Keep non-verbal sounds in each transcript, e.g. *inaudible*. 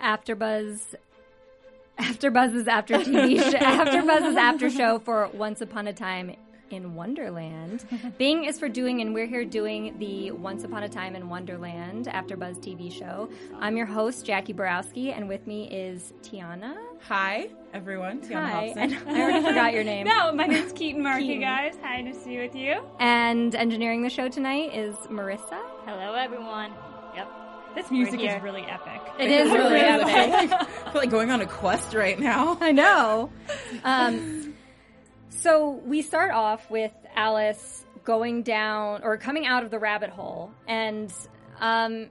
AfterBuzz. AfterBuzz's after TV *laughs* show. AfterBuzz's after show for Once Upon a Time in Wonderland. *laughs* Bing is for doing, and we're here doing the Once Upon a Time in Wonderland AfterBuzz TV show. I'm your host Jackie Borowski, and with me is Tiana. Hi, everyone. Tiana Hi, Hobson. and I already forgot your name. *laughs* No, my name's Keaton Markey, Keaton. guys. Hi, nice to be with you. And engineering the show tonight is Marissa. Hello, everyone. Yep. This music is really epic. It is really really epic. I feel *laughs* like going on a quest right now. I know. *laughs* Um, so we start off with Alice going down or coming out of the rabbit hole, and um,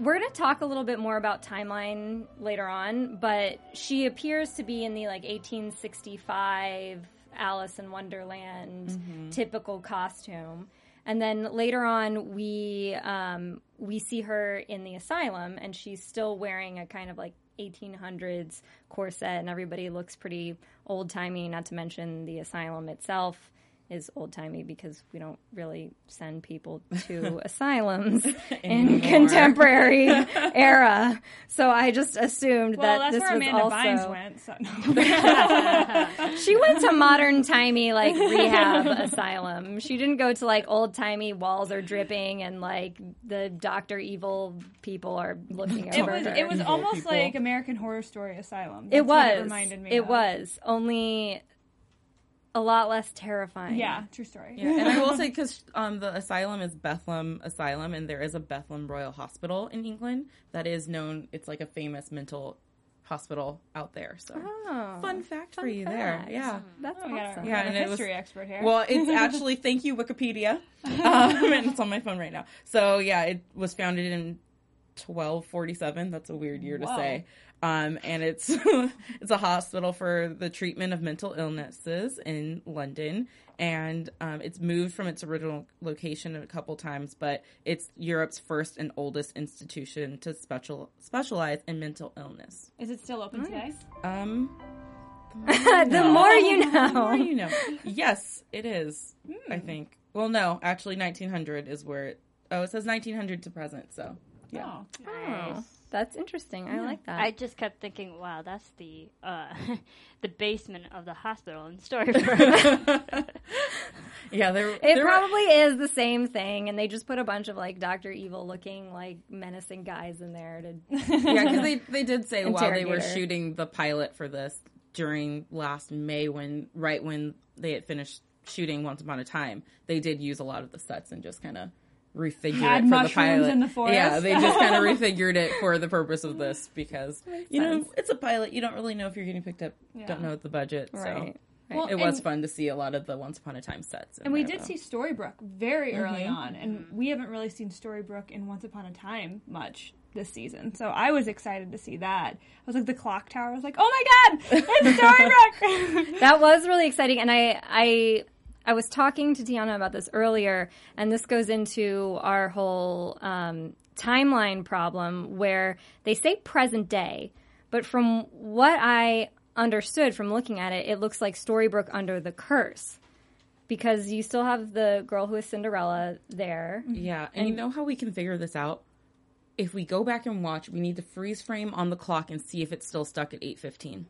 we're going to talk a little bit more about timeline later on. But she appears to be in the like 1865 Alice in Wonderland typical costume. And then later on, we um, we see her in the asylum, and she's still wearing a kind of like 1800s corset, and everybody looks pretty old timey. Not to mention the asylum itself is old timey because we don't really send people *laughs* to asylums in contemporary *laughs* era. So I just assumed Well, that this was Amanda also Bynes went. So, no. *laughs* she went to modern timey like rehab asylum. She didn't go to like old timey walls are dripping and like the Doctor Evil people are looking it was her. it was almost people. like American Horror Story Asylum. It That's what was. It reminded me. It of. was only a lot less terrifying. Yeah, true story. Yeah, and I will *laughs* say because um, the asylum is Bethlehem Asylum, and there is a Bethlehem Royal Hospital in England that is known. It's like a famous mental hospital out there. So, Oh, fun fact for you fact. there. Yeah. that's Oh, awesome. Yeah, yeah, and a it was- history expert here. Well, it's *laughs* actually thank you Wikipedia, *laughs* um, and it's on my phone right now. So yeah, it was founded in 1247. That's a weird year to Whoa. say. Um, and it's *laughs* it's a hospital for the treatment of mental illnesses in London, and um, it's moved from its original location a couple times, but it's Europe's first and oldest institution to special specialize in mental illness. is it still open today? Um, *laughs* the more you the more know. you know. Yes, it is. I think. Well, no, actually, 1900 is where it. Oh, it says 1900 to present. So yeah. Oh. Oh, that's interesting. I like that. I just kept thinking, wow, that's the uh, *laughs* the basement of the hospital in Storybrooke. *laughs* *laughs* Yeah, there. It there were- probably is the same thing, and they just put a bunch of like Doctor Evil looking like menacing guys in there to. yeah, because they they did say while they were shooting the pilot for this during last May, when right when they had finished shooting Once Upon a Time, they did use a lot of the sets and just kind of refigure Had it for the mushrooms pilot. in the forest. Yeah, they just kind of *laughs* refigured it for the purpose of this because you know it's a pilot. You don't really know if you're getting picked up. Don't know the budget. So. Right. Well, It was and- fun to see a lot of the Once Upon a Time sets. in And we there, did though. see Storybrooke very early Mm-hmm. on, and we haven't really seen Storybrooke in Once Upon a Time much this season. So I was excited to see that. I was like the clock tower. I was like, oh my god, it's *laughs* Storybrooke. *laughs* that was really exciting, and I I I was talking to Tiana about this earlier, and this goes into our whole um, timeline problem where they say present day, but from what I understood from looking at it, it looks like Storybrooke under the curse. Because you still have the girl who is Cinderella there. Yeah, and, you know how we can figure this out? If we go back and watch, we need to freeze frame on the clock and see if it's still stuck at eight fifteen.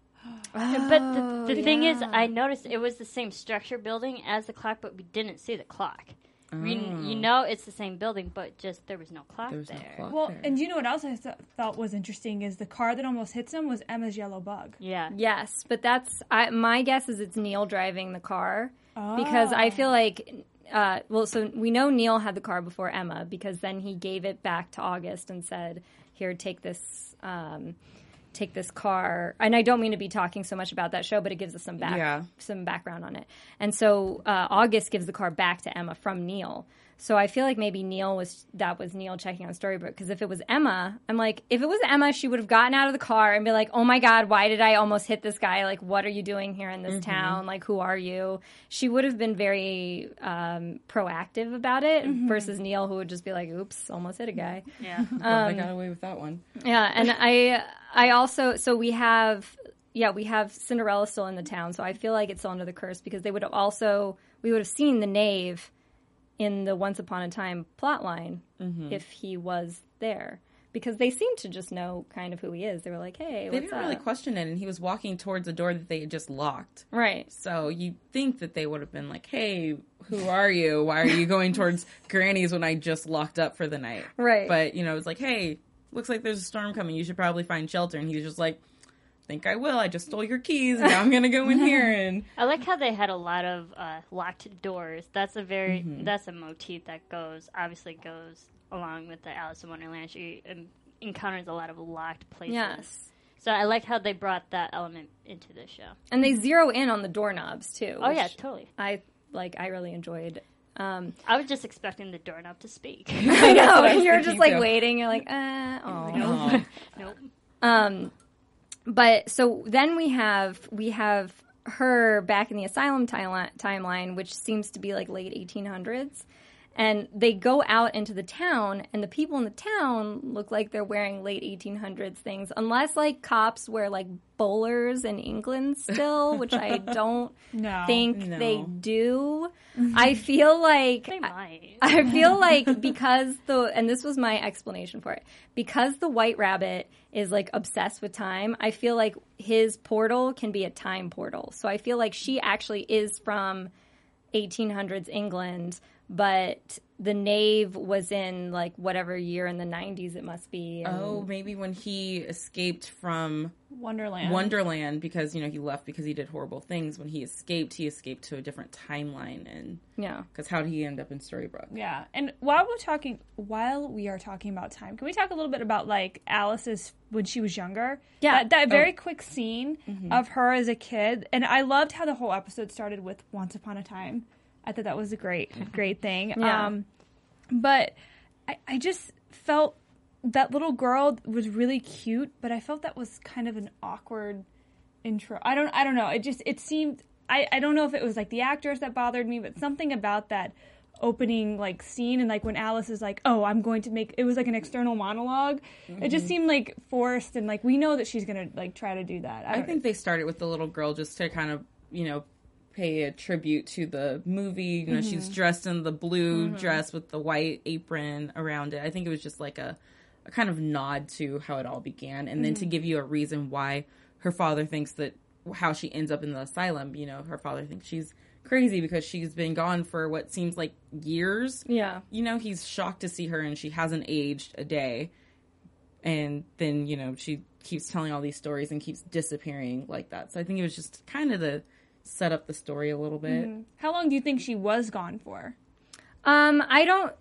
But the, the thing is, I noticed it was the same structure building as the clock, but we didn't see the clock. We, you know it's the same building, but just there was no clock There was no clock. well, there. and you know what else I th- thought was interesting is the car that almost hits him was Emma's yellow bug. Yeah. Yes, but that's I, my guess is it's Neil driving the car because I feel like uh, well, so we know Neil had the car before Emma because then he gave it back to August and said, "Here, take this." Um, take this car and i don't mean to be talking so much about that show but it gives us some back Yeah. some background on it and so uh, august gives the car back to emma from neil so i feel like maybe neil was that was neil checking on Storybrooke because if it was emma i'm like if it was emma she would have gotten out of the car and be like oh my god why did i almost hit this guy? Like what are you doing here in this mm-hmm. town? Like who are you? She would have been very um, proactive about it mm-hmm. versus neil who would just be like oops almost hit a guy. Yeah. Well, they got away with that one. yeah, and I I also so we have yeah, we have Cinderella still in the town, so I feel like it's still under the curse because they would have also we would have seen the knave in the Once Upon a Time plot line mm-hmm. if he was there. Because they seem to just know kind of who he is. They were like, "Hey, They didn't up?" really question it, and he was walking towards a door that they had just locked. right. So you think that they would have been like, "Hey, who are you? Why are you going towards Granny's when I just locked up for the night?" Right. But you know, it's like, "Hey, looks like there's a storm coming. You should probably find shelter." And he's just like, "Think I will? I just stole your keys, and now I'm gonna go in here." *laughs* And I like how they had a lot of uh, locked doors. That's a very that's a motif that goes obviously goes along with the Alice in Wonderland. She um, encounters a lot of locked places. Yes. So I like how they brought that element into the show. And they zero in on the doorknobs too. Oh yeah, totally. I like I really enjoyed. Um I was just expecting the doorknob to speak. *laughs* I know. *laughs* I You're just like too. waiting. You're like, uh, oh. Aw. nope. Um, but so then we have we have her back in the asylum timeline, which seems to be like late 1800s. And they go out into the town, and the people in the town look like they're wearing late 1800s things, unless like cops wear like bowlers in England still, *laughs* which I don't No. think No. they do. I feel like They might. I feel like because the and this was my explanation for it because the White Rabbit is like obsessed with time. I feel like his portal can be a time portal. So I feel like she actually is from 1800s England, but the knave was in like whatever year in the 90s it must be. and- oh, maybe when he escaped from Wonderland. Wonderland because you know he left because he did horrible things. When he escaped, he escaped to a different timeline, and yeah. because how did he end up in Storybrooke? Yeah, and while we're talking, while we are talking about time, can we talk a little bit about like Alice's when she was younger? Yeah. that, that very oh. quick scene mm-hmm. of her as a kid, and I loved how the whole episode started with "Once Upon a Time." I thought that was a great, great thing. Yeah. Um, but I, I just felt that little girl was really cute, but I felt that was kind of an awkward intro. I don't I don't know. It just it seemed I, I don't know if it was like the actors that bothered me, but something about that opening like scene and like when Alice is like, "Oh, I'm going to make it was like an external monolog It just seemed like forced and like we know that she's going to like try to do that. I, I think they started with the little girl just to kind of, you know, pay a tribute to the movie. You know, she's mm-hmm. dressed in the blue mm-hmm. dress with the white apron around it. I think it was just like a, a kind of nod to how it all began, and then to mm-hmm. give you a reason why her father thinks that how she ends up in the asylum. You know, her father thinks she's crazy because she's been gone for what seems like years. Yeah. You know, he's shocked to see her and she hasn't aged a day. And then, you know, she keeps telling all these stories and keeps disappearing like that. So I think it was just kind of to set up the story a little bit. How long do you think she was gone for? Um, I don't.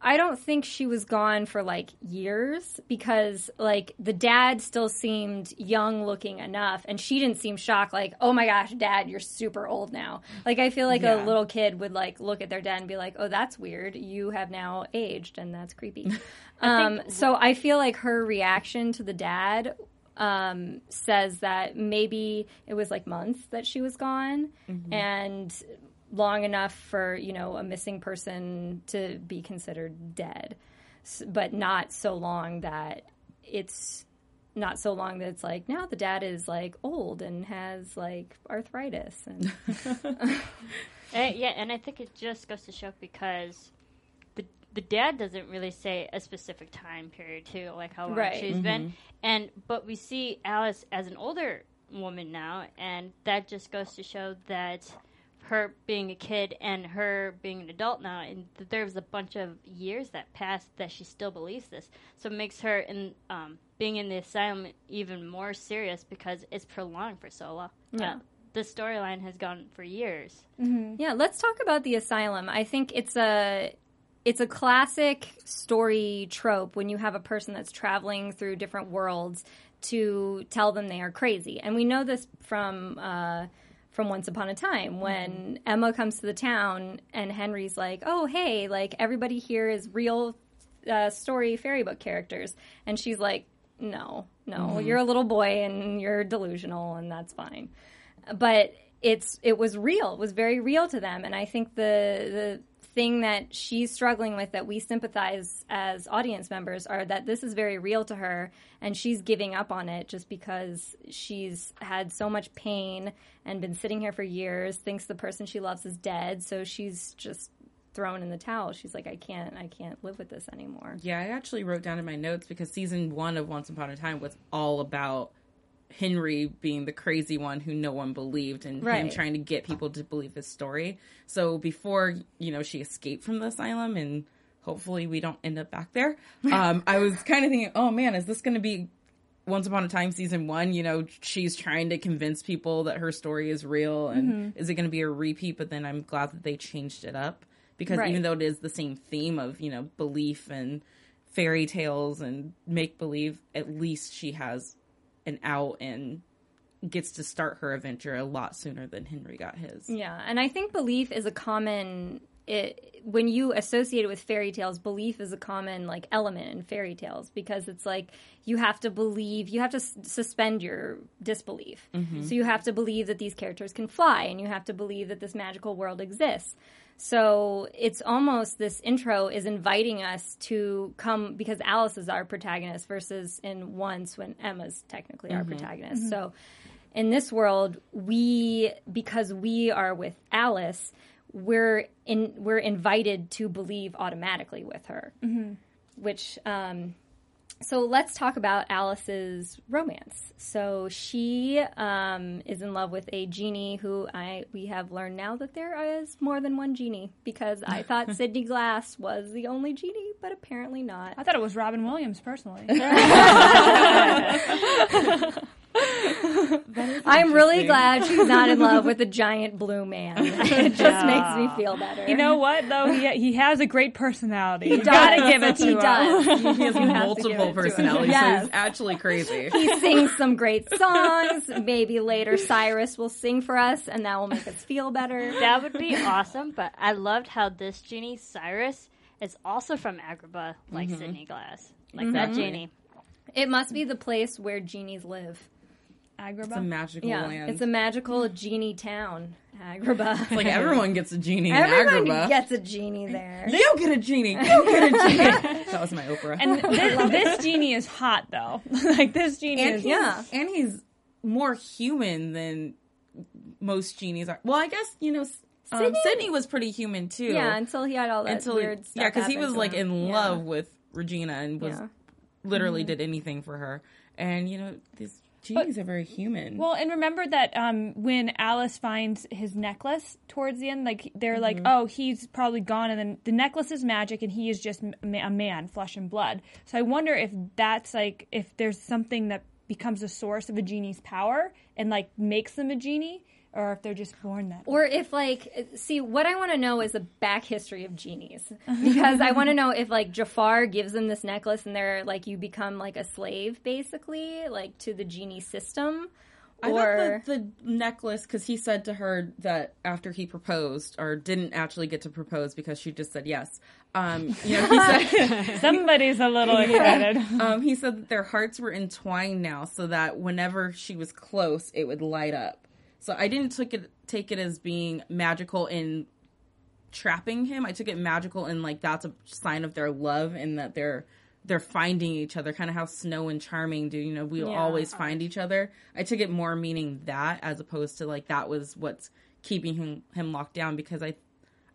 I don't think she was gone for like years because like the dad still seemed young looking enough and she didn't seem shocked like, "Oh my gosh, dad, you're super old now." Like I feel like a little kid would like look at their dad and be like, "Oh, that's weird. You have now aged and that's creepy." *laughs* um so I feel like her reaction to the dad um, says that maybe it was like months that she was gone and long enough for you know a missing person to be considered dead. S- but not so long that it's not so long that it's like now the dad is like old and has like arthritis and *laughs* *laughs* Uh, yeah, and I think it just goes to show because the the dad doesn't really say a specific time period too, like how long Right. she's been, and but we see Alice as an older woman now, and that just goes to show that her being a kid and her being an adult now, and that there's a bunch of years that passed that she still believes this, so it makes her in um, being in the asylum even more serious because it's prolonged for so long. Yeah. Uh, this storyline has gone for years. Yeah, let's talk about the asylum. I think it's a it's a classic story trope when you have a person that's traveling through different worlds to tell them they are crazy. And we know this from uh, from Once Upon a Time when Emma comes to the town and Henry's like, "Oh, hey, like everybody here is real uh, story fairy book characters," and she's like, "No, no, you're a little boy and you're delusional, and that's fine." But it's it was real. It was very real to them, and I think the the thing that she's struggling with that we sympathize as audience members are that this is very real to her and she's giving up on it just because she's had so much pain and been sitting here for years thinks the person she loves is dead so she's just thrown in the towel. She's like i can't i can't live with this anymore. Yeah, I actually wrote down in my notes because season one of Once Upon a Time was all about Henry being the crazy one who no one believed and him trying to get people to believe his story. So before, you know, she escaped from the asylum and hopefully we don't end up back there, *laughs* um, I was kind of thinking, oh man, is this going to be once Upon a Time season one, you know, she's trying to convince people that her story is real and Mm-hmm. is it going to be a repeat? But then I'm glad that they changed it up because Right. even though it is the same theme of, you know, belief and fairy tales and make believe, at least she has an out and gets to start her adventure a lot sooner than Henry got his. Yeah, and I think belief is a common. It, when you associate it with fairy tales, belief is a common like element in fairy tales because it's like you have to believe, you have to s- suspend your disbelief. Mm-hmm. So you have to believe that these characters can fly, and you have to believe that this magical world exists. So it's almost this intro is inviting us to come because Alice is our protagonist versus in Once when Emma's technically our mm-hmm. protagonist. Mm-hmm. So in this world, we because we are with Alice, we're in we're invited to believe automatically with her, which. Um, so let's talk about Alice's romance. So she um, is in love with a genie who I we have learned now that there is more than one genie because I thought *laughs* Sidney Glass was the only genie, but apparently not. I thought it was Robin Williams personally. *laughs* *laughs* I'm really glad she's not in love with *laughs* a giant blue man. *laughs* It just makes me feel better. you know what though? He he has a great personality. You does. gotta give it to he him. does. He has You have to multiple it to him. personalities, so he's actually crazy. He sings some great songs. Maybe later Cyrus will sing for us, and that will make us feel better. That would be awesome, but I loved how this genie, Cyrus, is also from Agrabah, like mm-hmm. Sidney Glass. Like mm-hmm. that genie. It must be the place where genies live. Agrabah. It's a magical Yeah, land. it's a magical genie town, Agrabah. It's like everyone gets a genie in Everyone Agrabah. gets a genie there. They'll get a genie. They'll get a genie. *laughs* that was my Oprah. and *laughs* this, this genie is hot though. *laughs* like this genie and is he's, yeah. and he's more human than most genies are. Well, I guess you know, s- um, Sidney- Sidney was pretty human too. Yeah, until he had all that until weird stuff. yeah, because he was like him. in Yeah. love with Regina and was Yeah. literally did anything for her. And you know, these genies are very human. Well, and remember that um, when Alice finds his necklace towards the end, like they're like, "Oh, he's probably gone," and then the necklace is magic, and he is just m- a man, flesh and blood. So I wonder if that's like if there's something that becomes a source of a genie's power and like makes them a genie, or if they're just born that. way. Or if like, see, what I want to know is the back history of genies *laughs* because I want to know if like Jafar gives them this necklace and they're like you become like a slave basically like to the genie system. I Or thought the, the necklace because he said to her that after he proposed or didn't actually get to propose because she just said yes. Um, you know, he said *laughs* *laughs* Somebody's a little excited. um, he said that their hearts were entwined now, so that whenever she was close, it would light up. So I didn't took it take it as being magical in trapping him. I took it magical in like that's a sign of their love and that they're they're finding each other, kind of how Snow and Charming do. You know, we'll Yeah. always find each other. I took it more meaning that as opposed to like that was what's keeping him him locked down because I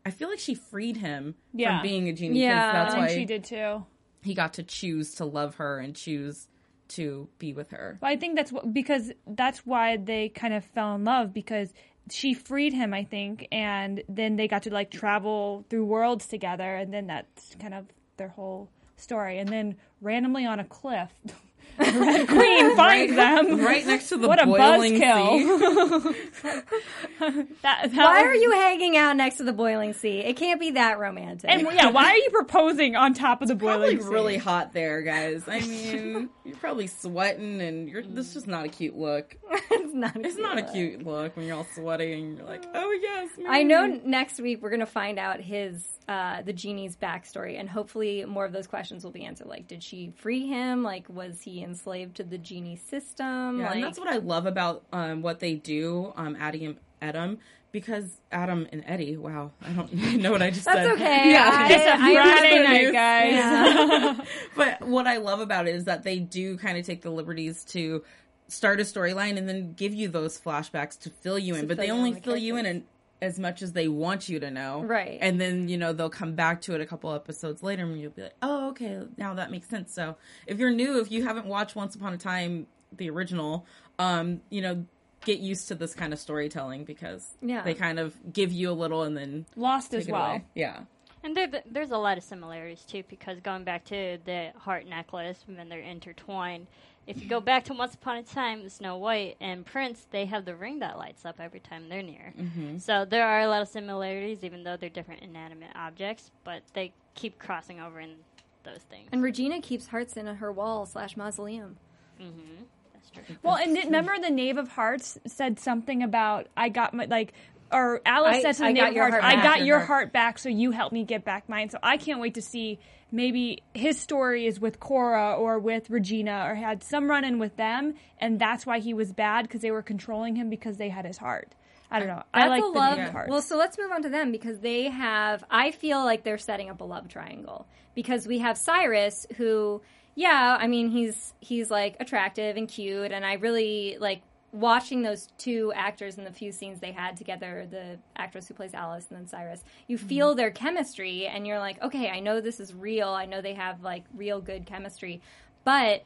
I feel like she freed him Yeah. from being a genie. Yeah. that's why she did too. he got to choose to love her and choose to be with her. Well, I think that's what, because that's why they kind of fell in love because she freed him, I think, and then they got to like travel through worlds together, and then that's kind of their whole story. And then randomly on a cliff, *laughs* Red Queen finds them. right next to the What a boiling buzzkill. sea. *laughs* That, that Why was- are you hanging out next to the boiling sea? It can't be that romantic. And yeah, why are you proposing on top of the Probably boiling sea? really hot there, guys. I mean, you're probably sweating, and you're. This is just not a cute look. it's *laughs* not. It's not a cute look when you're all sweaty and you're like, oh yes. I know next week we're gonna find out his uh, the genie's backstory, and hopefully more of those questions will be answered. Like, did she free him? Like, was he enslaved to the genie system? Yeah, like, and that's what I love about um, what they do, um, Addie and Adam, because Adam and Eddy. Wow, I don't *laughs* know what I just That's said. That's okay. Yeah, I- It's *laughs* a I- Friday night, guys. *laughs* but what I love about it is that they do kind of take the liberties to start a storyline and then give you those flashbacks to fill you in. To But they only in the fill you in as much as they want you to know. Right. And then, you know, they'll come back to it a couple episodes later and you'll be like, oh, okay, now that makes sense. So if you're new, if you haven't watched Once Upon a Time, the original, um, you know, get used to this kind of storytelling because Yeah. they kind of give you a little and then Lost take as it well. away. Yeah. And there, there's a lot of similarities too, because going back to the heart necklace, when they're intertwined. If you go back to Once Upon a Time, Snow White and Prince, they have the ring that lights up every time they're near. Mm-hmm. So there are a lot of similarities, even though they're different inanimate objects, but they keep crossing over in those things. And Regina keeps hearts in her wall slash mausoleum. That's true. Well, and then remember the Knave of Hearts said something about I got my like or Alice I- said to the I Knave of your Hearts, heart I got Your your heart. heart back, so you help me get back mine. So I can't wait to see maybe his story is with Cora or with Regina or had some run in with them, and that's why he was bad because they were controlling him because they had his heart. I don't know. I like a the love. Hearts. Well, so let's move on to them because they have. I feel like they're setting up a love triangle because we have Cyrus, who, yeah, I mean he's he's like attractive and cute, and I really like watching those two actors in the few scenes they had together. The actress who plays Alice and then Cyrus, you Mm-hmm. feel their chemistry, and you're like, okay, I know this is real. I know they have like real good chemistry, but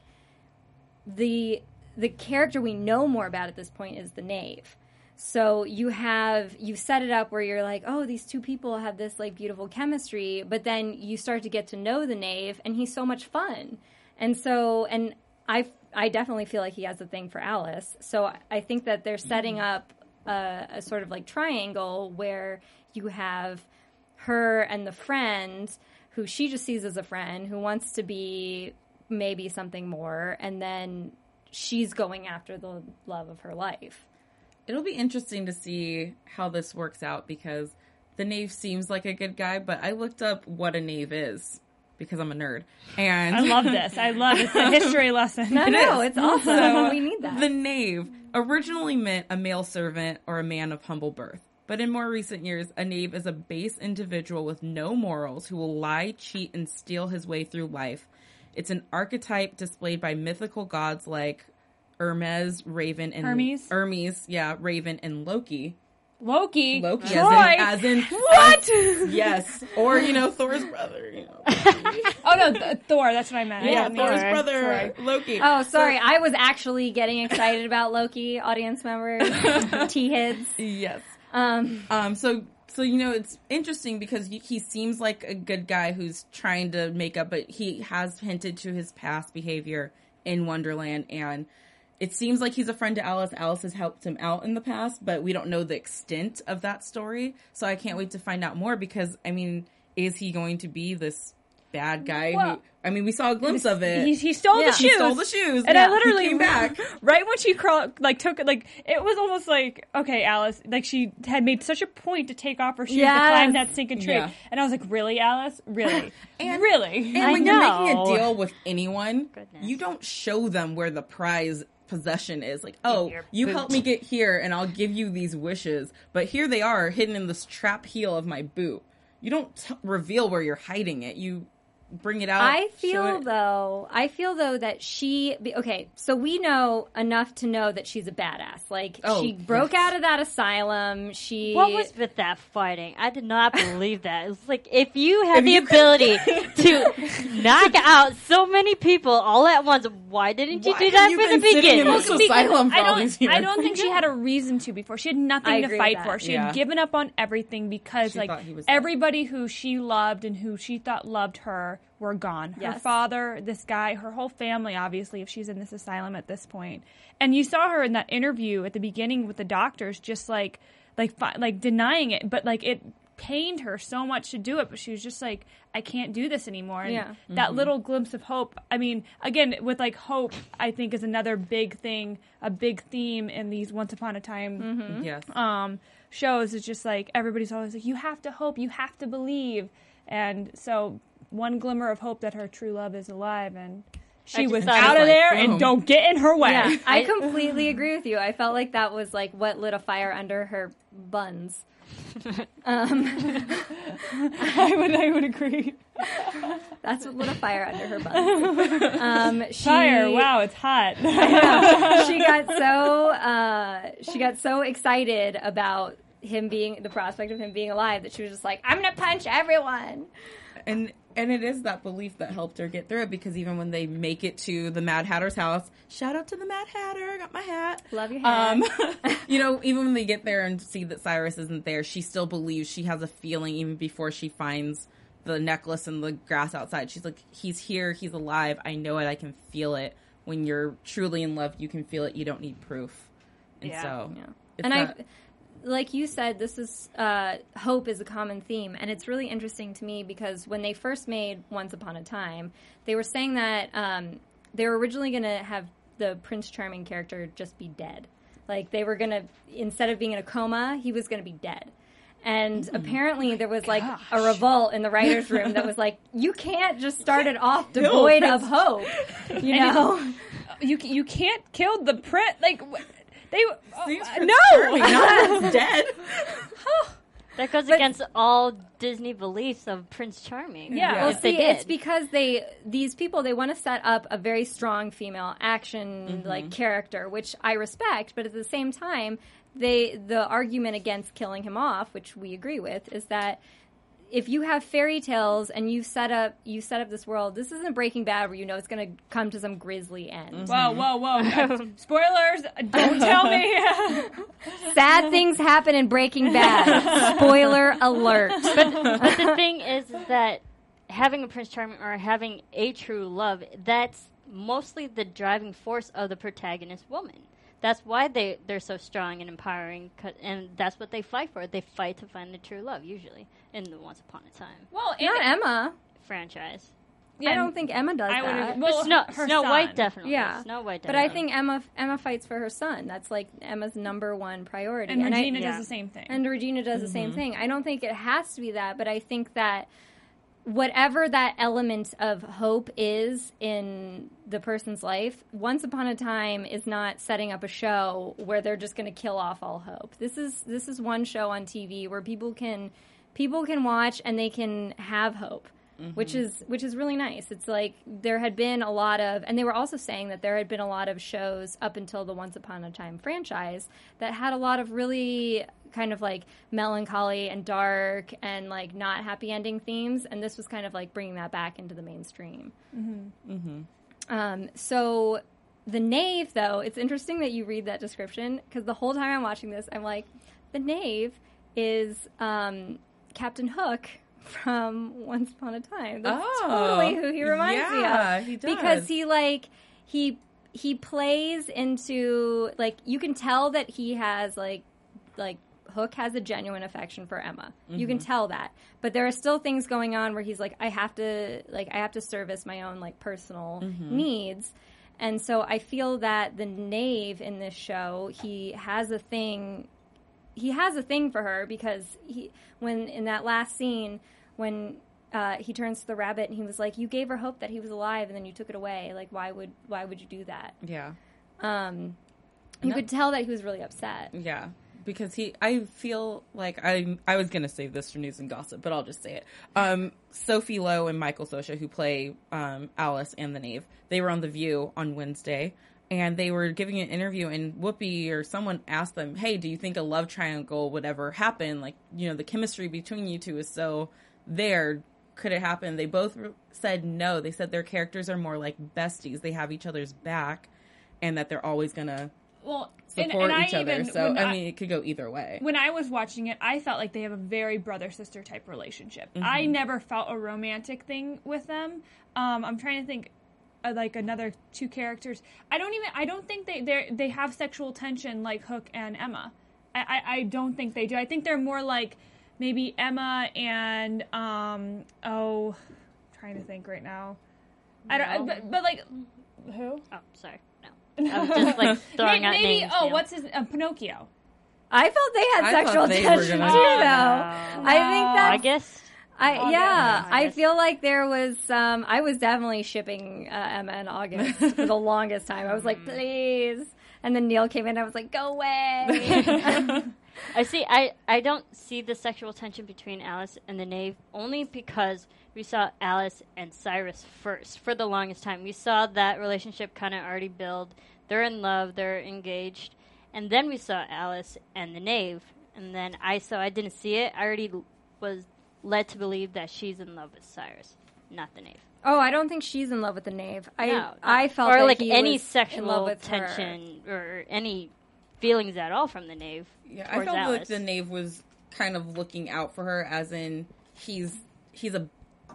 the the character we know more about at this point is the knave. So you have you set it up where you're like, oh, these two people have this like beautiful chemistry, but then you start to get to know the knave, and he's so much fun, and so and I I definitely feel like he has a thing for Alice. So I think that they're setting mm-hmm. up a, a sort of like triangle where you have her and the friend who she just sees as a friend who wants to be maybe something more, and then she's going after the love of her life. It'll be interesting to see how this works out because the knave seems like a good guy, but I looked up what a knave is because I'm a nerd. And I love this. I love it. It's a *laughs* history lesson. No, no, it's awesome. *laughs* we need that. The knave originally meant a male servant or a man of humble birth. But in more recent years, a knave is a base individual with no morals who will lie, cheat, and steal his way through life. It's an archetype displayed by mythical gods like Hermes, Raven, and Hermes? Hermes, yeah, Raven, and Loki. Loki. Loki, Troy. as in, as in what? yes, or you know Thor's brother. You know, *laughs* oh no, th- Thor. That's what I meant. Yeah, Thor's Thor. brother, Loki. Oh, sorry. I was actually getting excited about Loki, audience members, *laughs* T heads. Yes. Um, Um, so so you know it's interesting because he seems like a good guy who's trying to make up, but he has hinted to his past behavior in Wonderland, and it seems like he's a friend to Alice. Alice has helped him out in the past, but we don't know the extent of that story. So I can't wait to find out more because I mean, is he going to be this bad guy? Well- who I mean, we saw a glimpse of it. He, he stole Yeah. the He shoes. stole the shoes. And Yeah, I he literally came *laughs* back. right when she crawl, like took it. like it was almost like okay, Alice, like she had made such a point to take off her shoes to climb that stinking tree, Yeah. and I was like, really, Alice, really, *laughs* And- really. And when you're making a deal with anyone, Goodness. you don't show them where the prize possession is. Like, oh, you boot. help me get here and I'll give you these wishes. But here they are hidden in this trap heel of my boot. You don't t- reveal where you're hiding it. You bring it out. I feel though, I feel though that she. Okay, so we know enough to know that she's a badass. Like Oh, she broke yes. out of that asylum. She. What was with that fighting? I did not *laughs* believe that. It's like if you have If the you could- ability *laughs* to knock out so many people all at once, why didn't you Why do that you from the been sitting in beginning? asylum for I don't. I don't think she had a reason to before. She had I nothing to fight for. She Yeah. had given up on everything because She like thought he dead. everybody who she loved and who she thought loved her were gone. Her father, this guy, her whole family, obviously, if she's in this asylum at this point. And you saw her in that interview at the beginning with the doctors, just like, like, like denying it, but like it pained her so much to do it. But she was just like, I can't do this anymore. And Yeah. that little glimpse of hope. I mean, again, with like hope, I think is another big thing, a big theme in these Once Upon a Time Yes. um, shows is just like everybody's always like, you have to hope, you have to believe, and so one glimmer of hope that her true love is alive, and she was out of like, there boom. and don't get in her way. Yeah, *laughs* I completely *laughs* agree with you. I felt like that was like what lit a fire under her buns. *laughs* I would, I would agree. That's what lit a fire under her buns. Um, she, Fire! Wow, it's hot. she got so uh, she got so excited about him being the prospect of him being alive that she was just like, "I'm gonna punch everyone." and and it is that belief that helped her get through it because even when they make it to the Mad Hatter's house, shout out to the Mad Hatter, I got my hat. Love your hat. Um, *laughs* *laughs* you know, even when they get there and see that Cyrus isn't there, she still believes she has a feeling even before she finds the necklace and the grass outside. She's like, he's here, he's alive. I know it, I can feel it. When you're truly in love, you can feel it. You don't need proof. And Yeah. so, Yeah. it's and that- I, like you said, this is uh, hope is a common theme, and it's really interesting to me because when they first made Once Upon a Time, they were saying that um, they were originally going to have the Prince Charming character just be dead. Like they were going to instead of being in a coma, he was going to be dead. And apparently, there was like a revolt in the writers' room that was like, "You can't just start it off *laughs* devoid of hope," you know. *laughs* you you can't kill the print like wh- they Seems uh, no Charming, *laughs* not that it's *laughs* dead. That goes against all Disney beliefs of Prince Charming. Yeah. Well, see, did. it's because they these people they want to set up a very strong female action like character, which I respect, but at the same time, they the argument against killing him off, which we agree with, is that if you have fairy tales and you set up you set up this world, this isn't Breaking Bad where you know it's going to come to some grisly end. whoa whoa whoa Uh, *laughs* spoilers don't tell me *laughs* Sad things happen in Breaking Bad. Spoiler alert. *laughs* but the thing is that having a Prince Charming or having a true love, that's mostly the driving force of the protagonist woman. That's why they they're so strong and empowering, and that's what they fight for. They fight to find the true love, usually in the Once Upon a Time well Not Emma. franchise. I don't think Emma does I would that. Well, Snow, her Snow son. White definitely. Yeah. Snow White. But I think Emma Emma fights for her son. That's like Emma's number one priority. and I- Regina yeah. does the same thing and Regina does the same mm-hmm. thing. I don't think it has to be that, but I think that whatever that element of hope is in the person's life, once upon a time is not setting up a show where they're just going to kill off all hope. This is this is one show on TV where people can people can watch and they can have hope. Which is which is really nice. It's like there had been a lot of, and they were also saying that there had been a lot of shows up until the Once Upon a Time franchise that had a lot of really kind of like melancholy and dark and like not happy ending themes, and this was kind of like bringing that back into the mainstream. Um, so the knave, though, it's interesting that you read that description because the whole time I'm watching this, I'm like, the knave is um, Captain Hook from Once Upon a Time. That's Oh, totally who he reminds yeah, me of. Yeah, he does. because he like he he plays into like you can tell that he has like like Hook has a genuine affection for Emma. You can mm-hmm. tell that. But there are still things going on where he's like I have to like I have to service my own like personal mm-hmm. needs. And so I feel that the knave in this show, he has a thing he has a thing for her because he when in that last scene when uh, he turns to the rabbit and he was like, "You gave her hope that he was alive, and then you took it away. Like, why would why would you do that?" Yeah. Um, you No. could tell that he was really upset. Yeah, because he, I feel like I, I was gonna save this for news and gossip, but I'll just say it. Um, Sophie Lowe and Michael Socha, who play um, Alice and the Knave, they were on The View on Wednesday, and they were giving an interview, and Whoopi or someone asked them, "Hey, do you think a love triangle would ever happen? Like, you know, the chemistry between you two is so there." Could it happen? They both said no. They said their characters are more like besties. They have each other's back, and that they're always gonna well, and, support and each I other. even, so I mean, it could go either way. when I was watching it, I felt like they have a very brother sister type relationship. Mm-hmm. I never felt a romantic thing with them. Um, I'm trying to think. Uh, like another two characters, I don't even. I don't think they they they have sexual tension like Hook and Emma. I, I I don't think they do. I think they're more like maybe Emma and um oh, I'm trying to think right now. I don't. No. But, but like who? Oh, sorry. No. *laughs* I was just like throwing maybe, out maybe names. oh, you what's his uh, Pinocchio? I felt they had I sexual they tension gonna too, do though. that. I think I that's guess. I August. yeah, I August. feel like there was um I was definitely shipping uh, Emma and August *laughs* for the longest time. I was like, please. And then Neil came in I was like, go away. *laughs* I see. I I don't see the sexual tension between Alice and the knave only because we saw Alice and Cyrus first for the longest time. We saw that relationship kind of already build. They're in love. They're engaged, and then we saw Alice and the knave, and then I so I didn't see it. I already l- was led to believe that she's in love with Cyrus, not the knave. oh, I don't think she's in love with the knave. I No, I felt or like any was in love sexual with her. tension or any feelings at all from the knave. Yeah, I towards felt like the knave was kind of looking out for her, as in he's he's a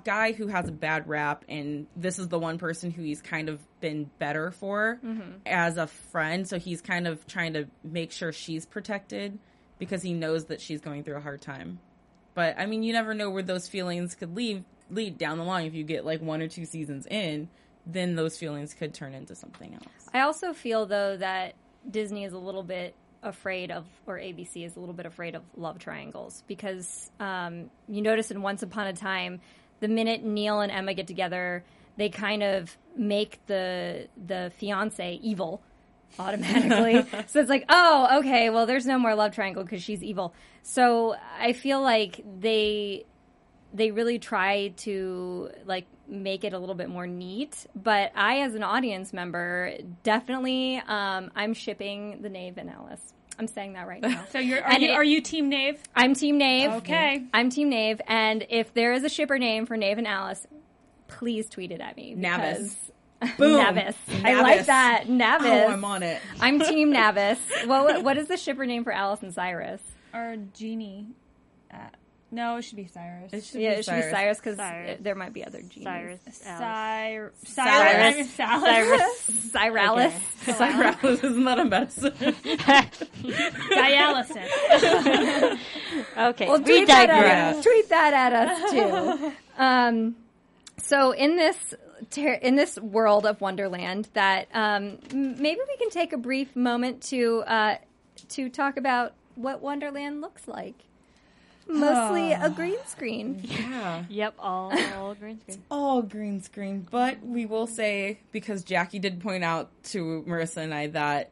guy who has a bad rap, and this is the one person who he's kind of been better for mm-hmm. as a friend. So he's kind of trying to make sure she's protected because he knows that she's going through a hard time. But I mean, you never know where those feelings could lead lead down the line. If you get like one or two seasons in, then those feelings could turn into something else. I also feel though that Disney is a little bit afraid of, or ABC is a little bit afraid of love triangles because um, you notice in Once Upon a Time, the minute Neil and Emma get together, they kind of make the the fiance evil automatically. *laughs* so it's like, oh, okay, well, there's no more love triangle because she's evil. So I feel like they they really try to like make it a little bit more neat but i as an audience member definitely um, i'm shipping the knave and alice i'm saying that right now *laughs* So you're are And you, it- are you team Knave? i'm team knave Okay. i'm team knave and if there is a shipper name for knave and alice please tweet it at me Navis. because- Boom. *laughs* navis i like that navis Oh, I'm on it. i'm *laughs* team navis what, what is the shipper name for alice and cyrus Or Genie? Uh, no, it should be Cyrus. It should yeah be it should be cyrus because there might be other genies Cyrus. Cyr- Cyrus. Cyrus. Cyrus. Cyralis. Cyrus is not that a medicine. *laughs* Dialysis. *laughs* Okay, Well, we tweet that, at digress. us, tweet that at us too. *laughs* um, so in this ter- in this world of Wonderland, that um, maybe we can take a brief moment to uh, to talk about what Wonderland looks like. Mostly a green screen. yeah. Yep, all, all *laughs* green screen. all green screen. But we will say, because Jackie did point out to Marissa and I that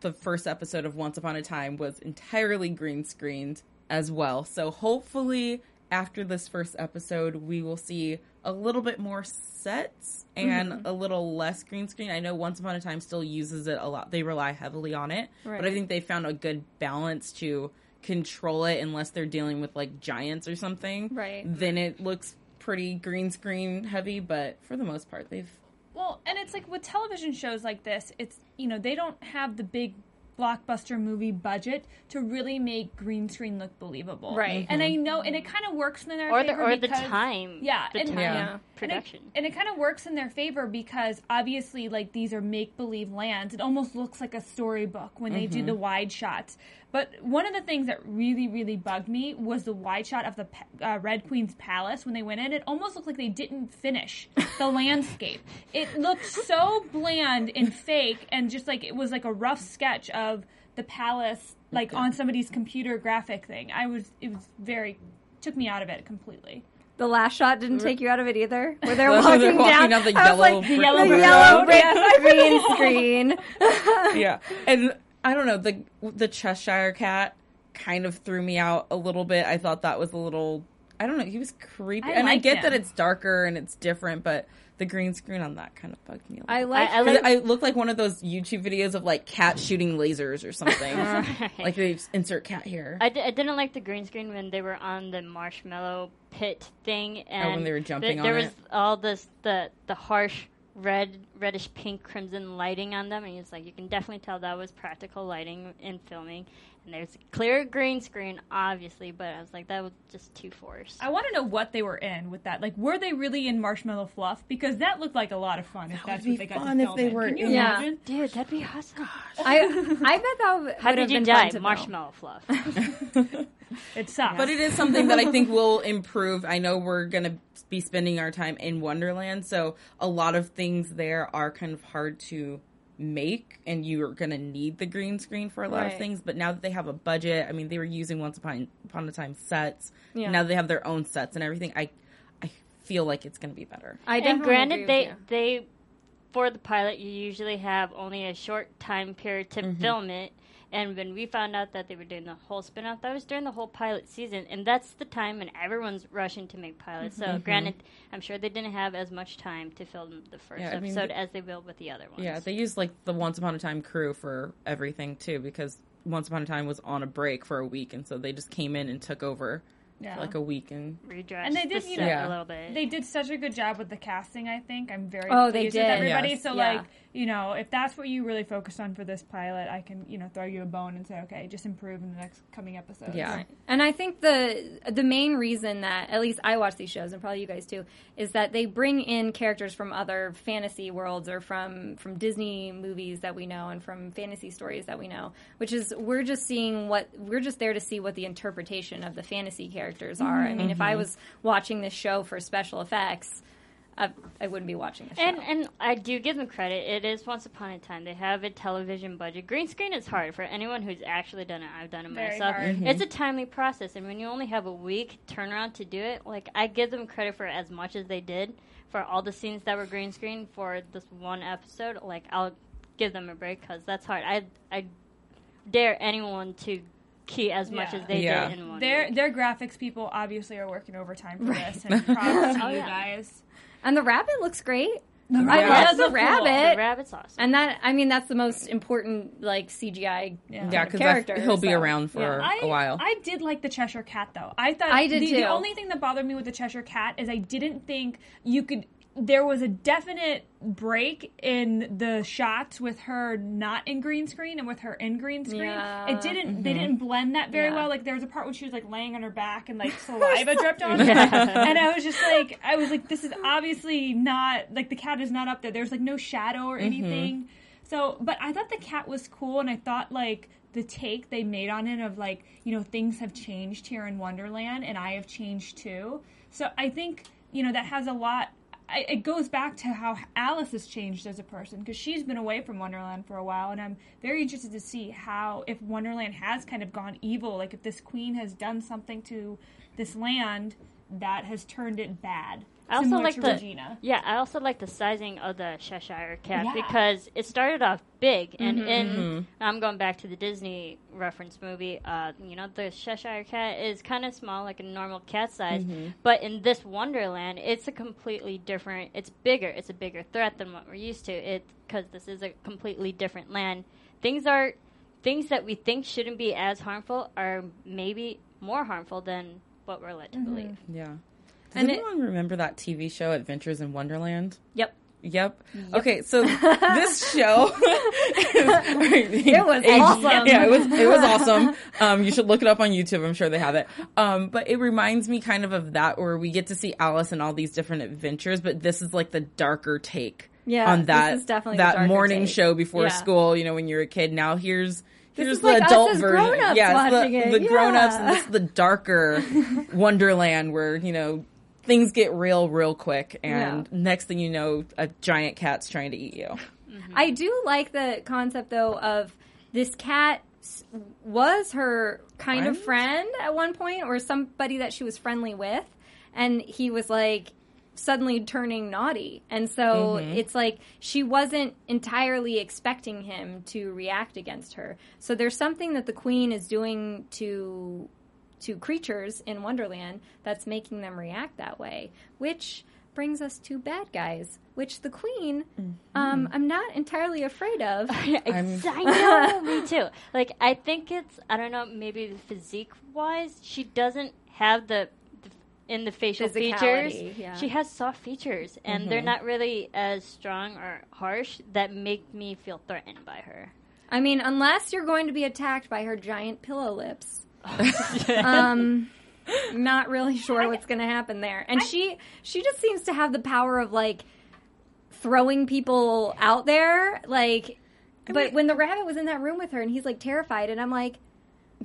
the first episode of Once Upon a Time was entirely green screened as well. So hopefully, after this first episode, we will see a little bit more sets and mm-hmm. a little less green screen. I know Once Upon a Time still uses it a lot, they rely heavily on it. Right. But I think they found a good balance to control it unless they're dealing with like giants or something Right. then it looks pretty green screen heavy, but for the most part, they've Well, and it's like with television shows like this, it's you know they don't have the big blockbuster movie budget to really make green screen look believable, Right. Mm-hmm. And I know, and it kind of works in their Or the favor or the time. Yeah, the and- time Yeah. production. And it, and it kind of works in their favor because obviously, like these are make believe lands. It almost looks like a storybook when they do mm-hmm. the wide shots. But one of the things that really, really bugged me was the wide shot of the pa- uh, Red Queen's palace when they went in. It almost looked like they didn't finish the *laughs* landscape. It looked so bland and fake, and just like it was like a rough sketch of the palace, like on somebody's computer graphic thing. I was, it was very took me out of it completely. The last shot didn't take you out of it either. Where they're *laughs* walking, they're walking down, down the I was yellow like, brick the yellow brick green screen. *laughs* yeah, and I don't know the the Cheshire cat kind of threw me out a little bit. I thought that was a little. I don't know. He was creepy, I and I get him. that it's darker and it's different, but the green screen on that kind of bugged me. A I like. I, I 'Cause like. I look like one of those YouTube videos of like cat shooting lasers or something. *laughs* like they insert cat here. I, I didn't like the green screen when they were on the marshmallow pit thing, and Oh, when they were jumping th- on there was it? all this the the harsh red, reddish pink, crimson lighting on them, and he's like, you can definitely tell that was practical lighting in filming. And there's a clear green screen, obviously, but I was like, that was just too forced. I want to know what they were in with that. Like, were they really in marshmallow fluff? Because that looked like a lot of fun. If that's would what be they got fun to if they in. were Can you Yeah. imagine? Dude, that'd be awesome. I *laughs* I bet that would How did you been die? fun to. Marshmallow fluff. *laughs* *laughs* It sucks. But it is something that I think will improve. I know we're going to be spending our time in Wonderland, so a lot of things there are kind of hard to make, and you're going to need the green screen for a lot of things. But now that they have a budget, I mean, they were using Once Upon, upon a Time sets. Yeah. Now they have their own sets and everything. I, I feel like it's going to be better. I and definitely granted, they you. they for the pilot, you usually have only a short time period to Mm-hmm. film it. And when we found out that they were doing the whole spin-off, that was during the whole pilot season, and that's the time when everyone's rushing to make pilots. Mm-hmm. So, granted, I'm sure they didn't have as much time to film the first Yeah, I mean, episode as they will with the other ones. Yeah, they used like the Once Upon a Time crew for everything too, because Once Upon a Time was on a break for a week, and so they just came in and took over Yeah. for like a week. And redressed And they the did, you set know- a little bit. They did such a good job with the casting. I think I'm very Oh, they pleased did. with everybody. Yes. So Yeah. like you know, if that's what you really focus on for this pilot, I can you know throw you a bone and say okay, just improve in the next coming episodes. Yeah. Right. And I think the the main reason that at least I watch these shows and probably you guys too is that they bring in characters from other fantasy worlds or from from Disney movies that we know and from fantasy stories that we know, which is we're just seeing what we're just there to see what the interpretation of the fantasy characters are. I mean, if I mm-hmm. was watching this show for special effects, I, I wouldn't be watching the show. And and I do give them credit. It is Once Upon a Time. They have a television budget. Green screen is hard for anyone who's actually done it. I've done it Very myself. hard. It's a mm-hmm. timely process, and when you only have a week turnaround to do it, like I give them credit for as much as they did for all the scenes that were green screen for this one episode. Like I'll give them a break because that's hard. I I dare anyone to key as much Yeah. as they Yeah. did in one. Their week. their graphics people obviously are working overtime for this, and *laughs* props to Oh, you yeah. guys. And the rabbit looks great. The I rabbit love is the cool. rabbit. the rabbit's awesome. And that, I mean, that's the most important, like CGI Yeah. Uh, yeah, of because character. he'll be around for yeah. I, a while. I did like the Cheshire Cat though. I thought I did the, too. The only thing that bothered me with the Cheshire Cat is I didn't think you could. There was a definite break in the shots with her not in green screen and with her in green screen. Yeah. It didn't. They mm-hmm. didn't blend that very Yeah. well. Like there was a part when she was like laying on her back and like *laughs* saliva dripped on her, and I was just like, I was like, this is obviously not like the cat is not up there. There's like no shadow or mm-hmm. anything. So, but I thought the cat was cool, and I thought like the take they made on it of like you know things have changed here in Wonderland, and I have changed too. So I think you know that has a lot. I, it goes back to how Alice has changed as a person because she's been away from Wonderland for a while, and I'm very interested to see how if Wonderland has kind of gone evil, like if this queen has done something to this land that has turned it bad. I also like the Regina. yeah. I also like the sizing of the Cheshire Cat Yeah. because it started off big, and Mm-hmm. in I'm going back to the Disney reference movie. Uh, you know, the Cheshire Cat is kind of small, like a normal cat size, Mm-hmm. but in this Wonderland, it's a completely different. It's bigger. It's a bigger threat than what we're used to. It because this is a completely different land. Things are things that we think shouldn't be as harmful are maybe more harmful than what we're led to Mm-hmm. believe. yeah. Does And it- anyone remember that TV show Adventures in Wonderland? Yep. Yep. Okay, so this *laughs* show *laughs* It was awesome. Yeah, it was it was awesome. Um, you should look it up on YouTube. I'm sure they have it. Um, but it reminds me kind of of that where we get to see Alice and all these different adventures, but this is like the darker take Yeah, on that that morning take. show before Yeah. school. You know, when you're a kid. Now here's. Here's the like adult version. yeah, the, it. the grown-ups, and this is the darker *laughs* Wonderland where you know things get real, real quick, and next thing you know, a giant cat's trying to eat you. Mm-hmm. I do like the concept though of this cat was her kind of friend? at one point or somebody that she was friendly with and he was like suddenly turning naughty. And so mm-hmm. it's like she wasn't entirely expecting him to react against her. So there's something that the queen is doing to to creatures in wonderland that's making them react that way which brings us to bad guys which the queen um, i'm not entirely afraid of Ex- *laughs* I know, me too. *laughs* Like, I think it's, I don't know, maybe physique wise, she doesn't have the, the in the facial features, yeah. she has soft features, and they're not really as strong or harsh that make me feel threatened by her. I mean, unless you're going to be attacked by her giant pillow lips. *laughs* um, not really sure what's going to happen there. And she she just seems to have the power of like throwing people out there, like. But when the rabbit was in that room with her, and he's like terrified, and I'm like,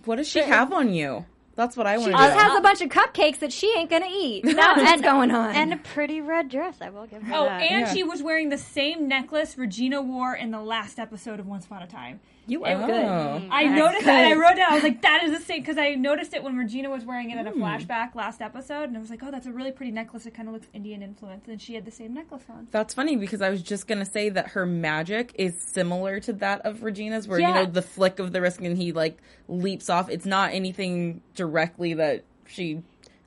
What does she have on you? That's what I want she to just know. has a bunch of cupcakes that she ain't gonna eat. That's what's going on. And a pretty red dress, I will give her Oh, that. and Yeah. she was wearing the same necklace Regina wore in the last episode of Once Upon a Time. You are Oh. good. I noticed that. And I wrote down. I was like, "That is the same," because I noticed it when Regina was wearing it in a Hmm. flashback last episode, and I was like, "Oh, that's a really pretty necklace. It kind of looks Indian influence." And she had the same necklace on. That's funny because I was just gonna say that her magic is similar to that of Regina's, where you know the flick of the wrist and he like leaps off. It's not anything directly that she,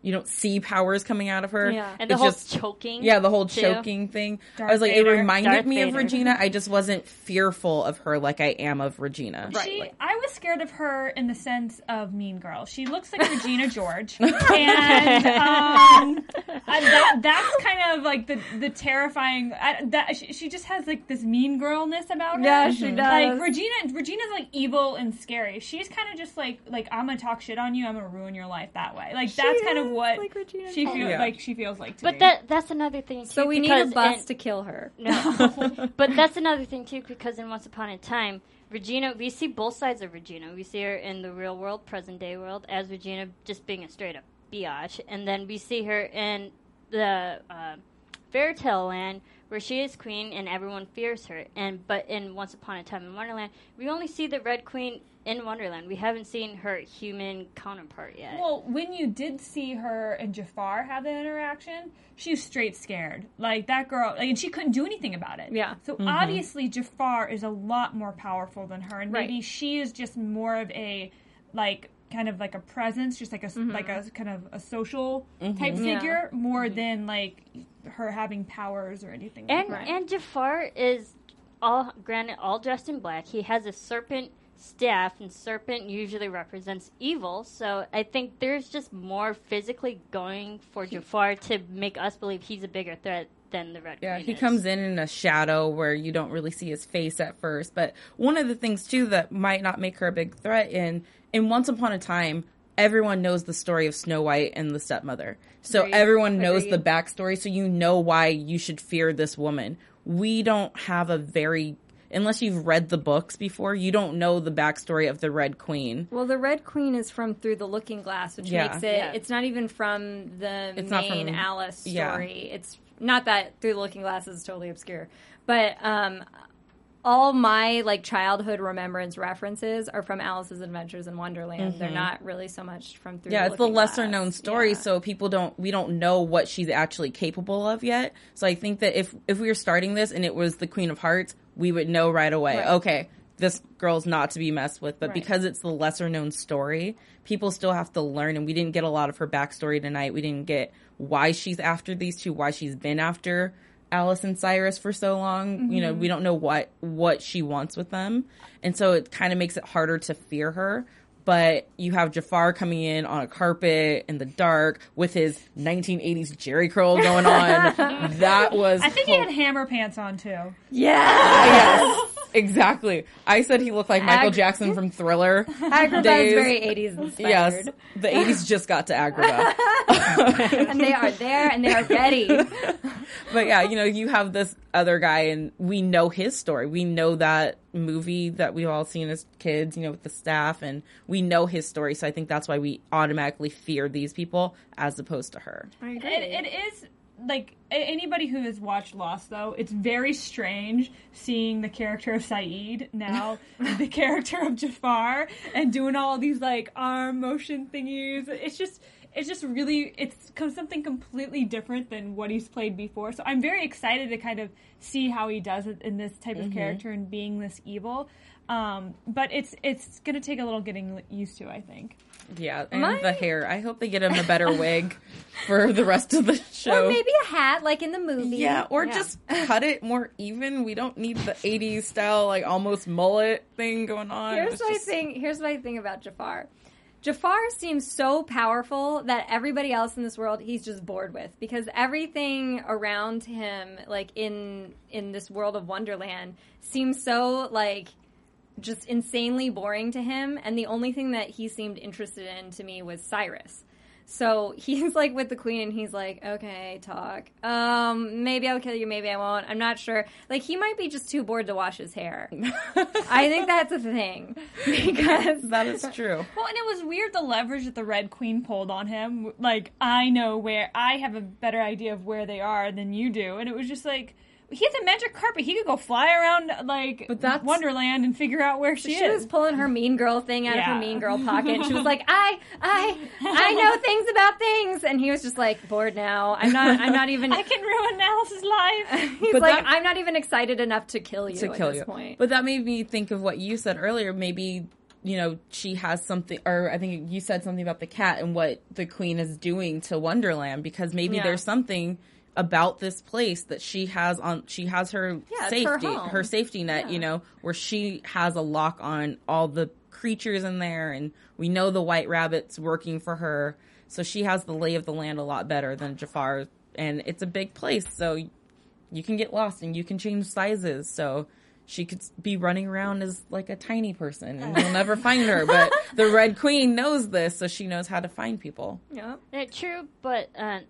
you don't see powers coming out of her. Yeah. and the It's whole just choking. yeah, the whole too. choking thing. Darth I was like, Vader. it reminded Darth me of Regina. *laughs* I just wasn't fearful of her like I am of Regina. She, I was scared of her in the sense of Mean Girl. She looks like *laughs* Regina George, *laughs* and um, that, that's kind of like the the terrifying. I, that she, she just has like this mean girlness about her. Yeah, she does. Like Regina, Regina's like evil and scary. She's kind of just like like I'm gonna talk shit on you. I'm gonna ruin your life that way. Like that's kind of is what like Regina she feels Yeah. like. She feels like to But me. that that's another thing too. So we need a bus in- to kill her. No, *laughs* *laughs* but that's another thing too, because in Once Upon a Time, Regina, we see both sides of Regina. We see her in the real world, present day world, as Regina just being a straight up biatch, and then we see her in the uh, fairy tale land where she is queen and everyone fears her. And but in Once Upon a Time in Wonderland, we only see the Red Queen in Wonderland. We haven't seen her human counterpart yet. Well, when you did see her and Jafar have that interaction, she was straight scared. Like that girl, like, and she couldn't do anything about it. Yeah. So mm-hmm. obviously Jafar is a lot more powerful than her, and Right. maybe she is just more of a like kind of like a presence, just like a mm-hmm. like a kind of a social mm-hmm. type Yeah. figure, more mm-hmm. than like her having powers or anything. like And Right. and Jafar is all granted all dressed in black. He has a serpent staff, and serpent usually represents evil. So I think there's just more physically going for Jafar to make us believe he's a bigger threat than the Red Yeah, Queen he is. comes in in a shadow where you don't really see his face at first. But one of the things too that might not make her a big threat in in Once Upon a Time, everyone knows the story of Snow White and the stepmother. So Agreed. everyone knows Agreed. the backstory, so you know why you should fear this woman. We don't have a very unless you've read the books before, you don't know the backstory of the Red Queen. Well, the Red Queen is from Through the Looking Glass, which Yeah. makes it. Yeah. It's not even from the It's not main from- Alice yeah. story. It's not that Through the Looking Glass is totally obscure, but um, all my like childhood remembrance references are from Alice's Adventures in Wonderland. They're not really so much from Through. Mm-hmm. Yeah, the it's the lesser Glass. known story, Yeah. so people don't we don't know what she's actually capable of yet. So I think that if if we were starting this and it was the Queen of Hearts, we would know right away. Right. Okay, this girl's not to be messed with. But Right. because it's the lesser known story, people still have to learn. And we didn't get a lot of her backstory tonight. We didn't get why she's after these two, why she's been after Alice and Cyrus for so long. You know, we mm-hmm. don't know what what she wants with them, and so it kind of makes it harder to fear her. But you have Jafar coming in on a carpet in the dark with his 1980s Jheri curl going on. *laughs* that was I think he had hammer pants on too. Yeah, yes, exactly. I said he looked like Michael Jackson from Thriller. Agrabah Days. is very '80s inspired. Yes, the 80s just got to Agrabah. *laughs* and they are there and they are ready. *laughs* but yeah, you know, you have this other guy, and we know his story. We know that movie that we've all seen as kids, you know, with the staff, and we know his story. So I think that's why we automatically fear these people as opposed to her. It, it is like anybody who has watched Lost, though. It's very strange seeing the character of Sayid now, *laughs* the character of Jafar, and doing all these like arm motion thingies. It's just. It's just really, it's something completely different than what he's played before. So I'm very excited to kind of see how he does it in this type of character and being this evil. Um, but it's it's gonna take a little getting used to, I think. Yeah, and My- the hair. I hope they get him a better *laughs* wig for the rest of the show. Or maybe a hat like in the movie. Yeah, or just cut it more even. We don't need the 80s style, like almost mullet thing going on. Here's It's my just- thing. Here's my thing about Jafar. Jafar seems so powerful that everybody else in this world he's just bored with because everything around him, like in in this world of Wonderland, seems so like just insanely boring to him. And the only thing that he seemed interested in to me was Cyrus. So *laughs* he's like with the queen, and he's like, "Okay, talk. Um, maybe I'll kill you, maybe I won't. I'm not sure. Like he might be just too bored to wash his hair. *laughs* I think that's a thing because *laughs* That is true. Well, and it was weird the leverage that the Red Queen pulled on him. Like, I know where, I have a better idea of where they are than you do. And it was just like, he has a magic carpet. He could go fly around, like, But that's- Wonderland and figure out where she, she is. was pulling her mean girl thing out of her mean girl pocket. She was *laughs* like, "I, I, I know things about things," and he was just like, "Bored now. I'm not. I'm not even." *laughs* I can ruin Alice's life. *laughs* He's But like, that- "I'm not even excited enough to kill you to at kill this you. point." But that made me think of what you said earlier. Maybe you know she has something, or I think you said something about the cat and what the queen is doing to Wonderland because maybe Yeah. there's something about this place that she has on she has her Yeah, it's her safety safety net Yeah. you know where she has a lock on all the creatures in there and we know the white rabbit's working for her so she has the lay of the land a lot better than Jafar and it's a big place so you can get lost and you can change sizes. So she could be running around as like a tiny person and you'll never *laughs* find her. But the Red Queen knows this, so she knows how to find people. yeah. Uh, true, but uh,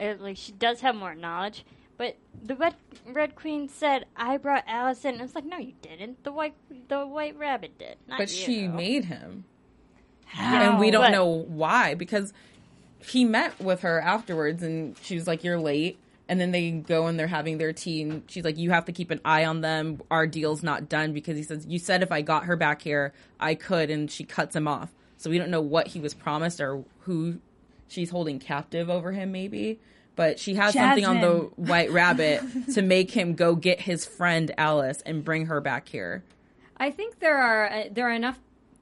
it, like she does have more knowledge. But the red red queen said, "I brought Alice in." And it's like, no, you didn't. The white the white rabbit did. Not But you. she made him. And we don't But- know why because he met with her afterwards and she was like, You're late. And then they go and they're having their tea and she's like, You have to keep an eye on them. Our deal's not done because he says, You said if I got her back here, I could. And she cuts him off. So we don't know what he was promised or who she's holding captive over him, maybe. But she has something on the *laughs* white rabbit *laughs* to make him go get his friend Alice and bring her back here. I think there are uh, there are enough.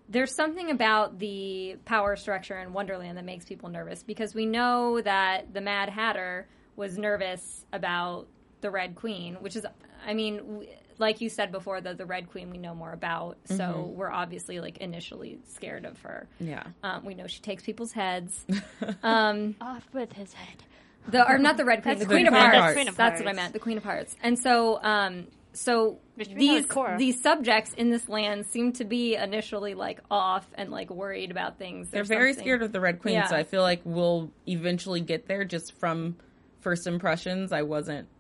There's something about the power structure in Wonderland that makes people nervous because we know that the Mad Hatter was nervous about the Red Queen, which is, I mean, like you said before, the the Red Queen we know more about, so we're obviously like initially scared of her. Yeah. Um, we know she takes people's heads. *laughs* um, off with his head. the or not the Red Queen, the Queen of Queen of Hearts. Hearts. Queen of That's what I meant, the Queen of Hearts. And so, um, so Which we know these these subjects in this land seem to be initially like off and like worried about things. They're very something. scared of the Red Queen, Yeah. so I feel like we'll eventually get there. Just from first impressions, I wasn't that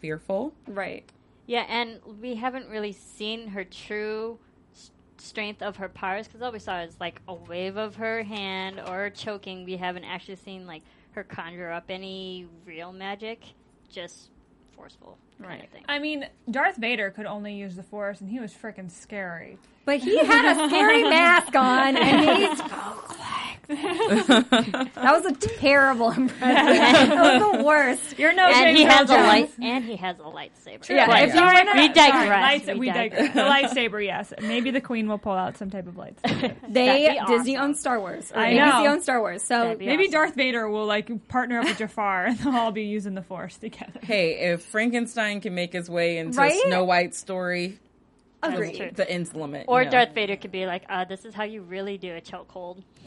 fearful. right? Yeah, and we haven't really seen her true strength of her powers because all we saw is like a wave of her hand or choking. We haven't actually seen like her conjure up any real magic, just forceful Right. of thing. I mean, Darth Vader could only use the Force, and he was freaking scary. But he had a scary *laughs* mask on, and he spoke like that was a terrible impression. that was the worst. You're no and he has a light, and he has a lightsaber. Yeah, But if you wanna- we Sorry, digress. lights- we, we digress. digress. The lightsaber, yes. Maybe the Queen will pull out some type of lightsaber. *laughs* They That'd Disney awesome. owns Star Wars. Or I ABC know. owns Star Wars. So Maybe awesome. Darth Vader will like partner up with Jafar, *laughs* and they'll all be using the Force together. Hey, if Frankenstein can make his way into Right? Snow White's story, agreed. the end's limit. Or you know? Darth Vader could be like, uh, "This is how you really do a chokehold." *laughs* *laughs*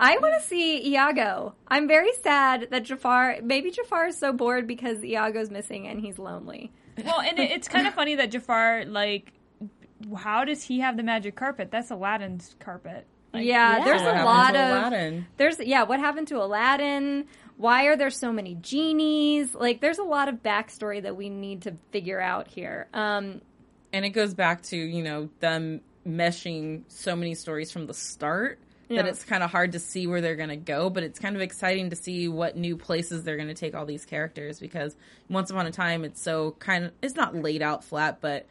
I want to see Iago. I'm very sad that Jafar. Maybe Jafar is so bored because Iago's missing and he's lonely. Well, and it, it's kind of funny that Jafar, like, how does he have the magic carpet? That's Aladdin's carpet. Like, yeah, yeah. there's What a lot to of Aladdin? there's yeah. What happened to Aladdin? Why are there so many genies? Like, there's a lot of backstory that we need to figure out here. Um, And it goes back to, you know, them meshing so many stories from the start Yeah. that it's kind of hard to see where they're going to go, but it's kind of exciting to see what new places they're going to take all these characters because once upon a time it's so kind of it's not laid out flat, but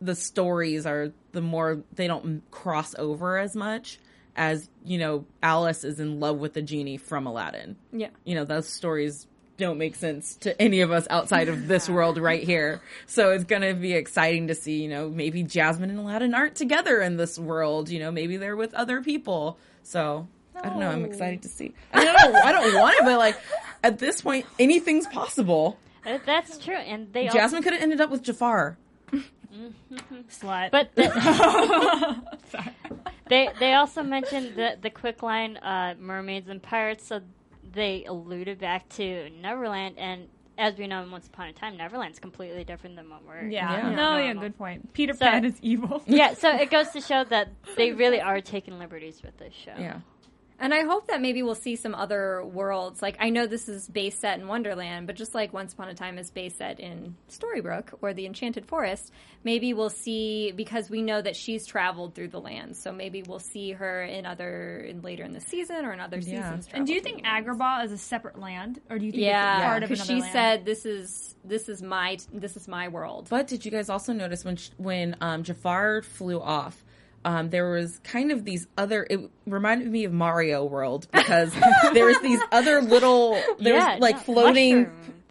the stories are the more they don't cross over as much as, you know, Alice is in love with the genie from Aladdin. yeah, you know, those stories don't make sense to any of us outside of this world right here. So it's going to be exciting to see, you know, maybe Jasmine and Aladdin aren't together in this world. You know, maybe they're with other people. So I don't know. I'm excited to see. I don't, know, I don't want it, but like at this point, anything's possible. Uh, That's true, and they Jasmine could have ended up with Jafar. Slut. But the, *laughs* *laughs* they they also mentioned the the quick line uh, mermaids and pirates, so they alluded back to Neverland, and as we know, Once Upon a Time, Neverland's completely different than what we're Yeah. Yeah. No, yeah, good point. Peter So- Pan is evil. Yeah, so it goes to *laughs* show that they really are taking liberties with this show. Yeah. And I hope that maybe we'll see some other worlds. Like I know this is base set in Wonderland, but just like Once Upon a Time is base set in Storybrooke or the Enchanted Forest, maybe we'll see because we know that she's traveled through the land. So maybe we'll see her in other in later in the season or in other Yeah. seasons. And do you think through. Agrabah is a separate land, or do you think Yeah, it's part of because another she land? said this is this is my this is my world. But did you guys also notice when sh- when um, Jafar flew off? Um, there was kind of these other. It reminded me of Mario World because *laughs* there was these other little. There's Yeah, like no, floating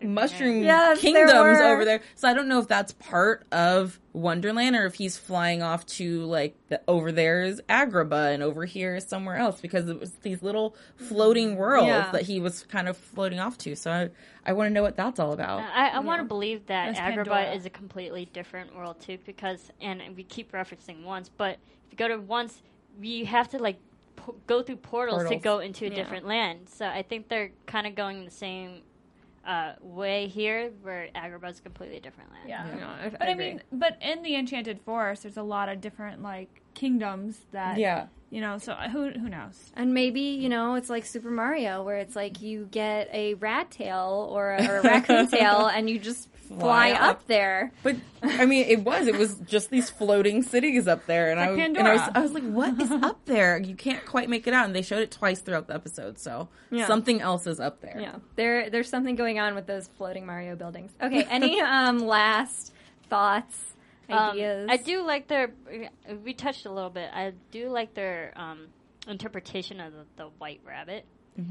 mushroom. mushroom Yes, kingdoms were. over there. So I don't know if that's part of Wonderland or if he's flying off to like the, over there is Agrabah and over here is somewhere else because it was these little floating worlds Yeah. that he was kind of floating off to. So I, I want to know what that's all about. I, I want to believe that That's Agrabah Pandora. is a completely different world too, because and we keep referencing once, but if you go to once, you have to like po- go through portals, to go into a Yeah. different land. So I think they're kind of going the same uh, way here, where Agrabah is a completely different land. Yeah. You know, I, But I, mean, but in the Enchanted Forest, there's a lot of different like kingdoms that Yeah. you know. So uh, who who knows? And maybe, you know, it's like Super Mario where it's like you get a rat tail or a, or a raccoon *laughs* tail and you just fly, Fly up. up. there. But I mean, it was. It was just these floating cities up there, and I, Like was- and I was, I was like, "What is *laughs* up there?" You can't quite make it out, and they showed it twice throughout the episode, so Yeah. something else is up there. Yeah. There there's something going on with those floating Mario buildings. Okay, *laughs* any um last thoughts, Um, ideas? I do like their. We touched a little bit. I do like their um, interpretation of the, the White Rabbit.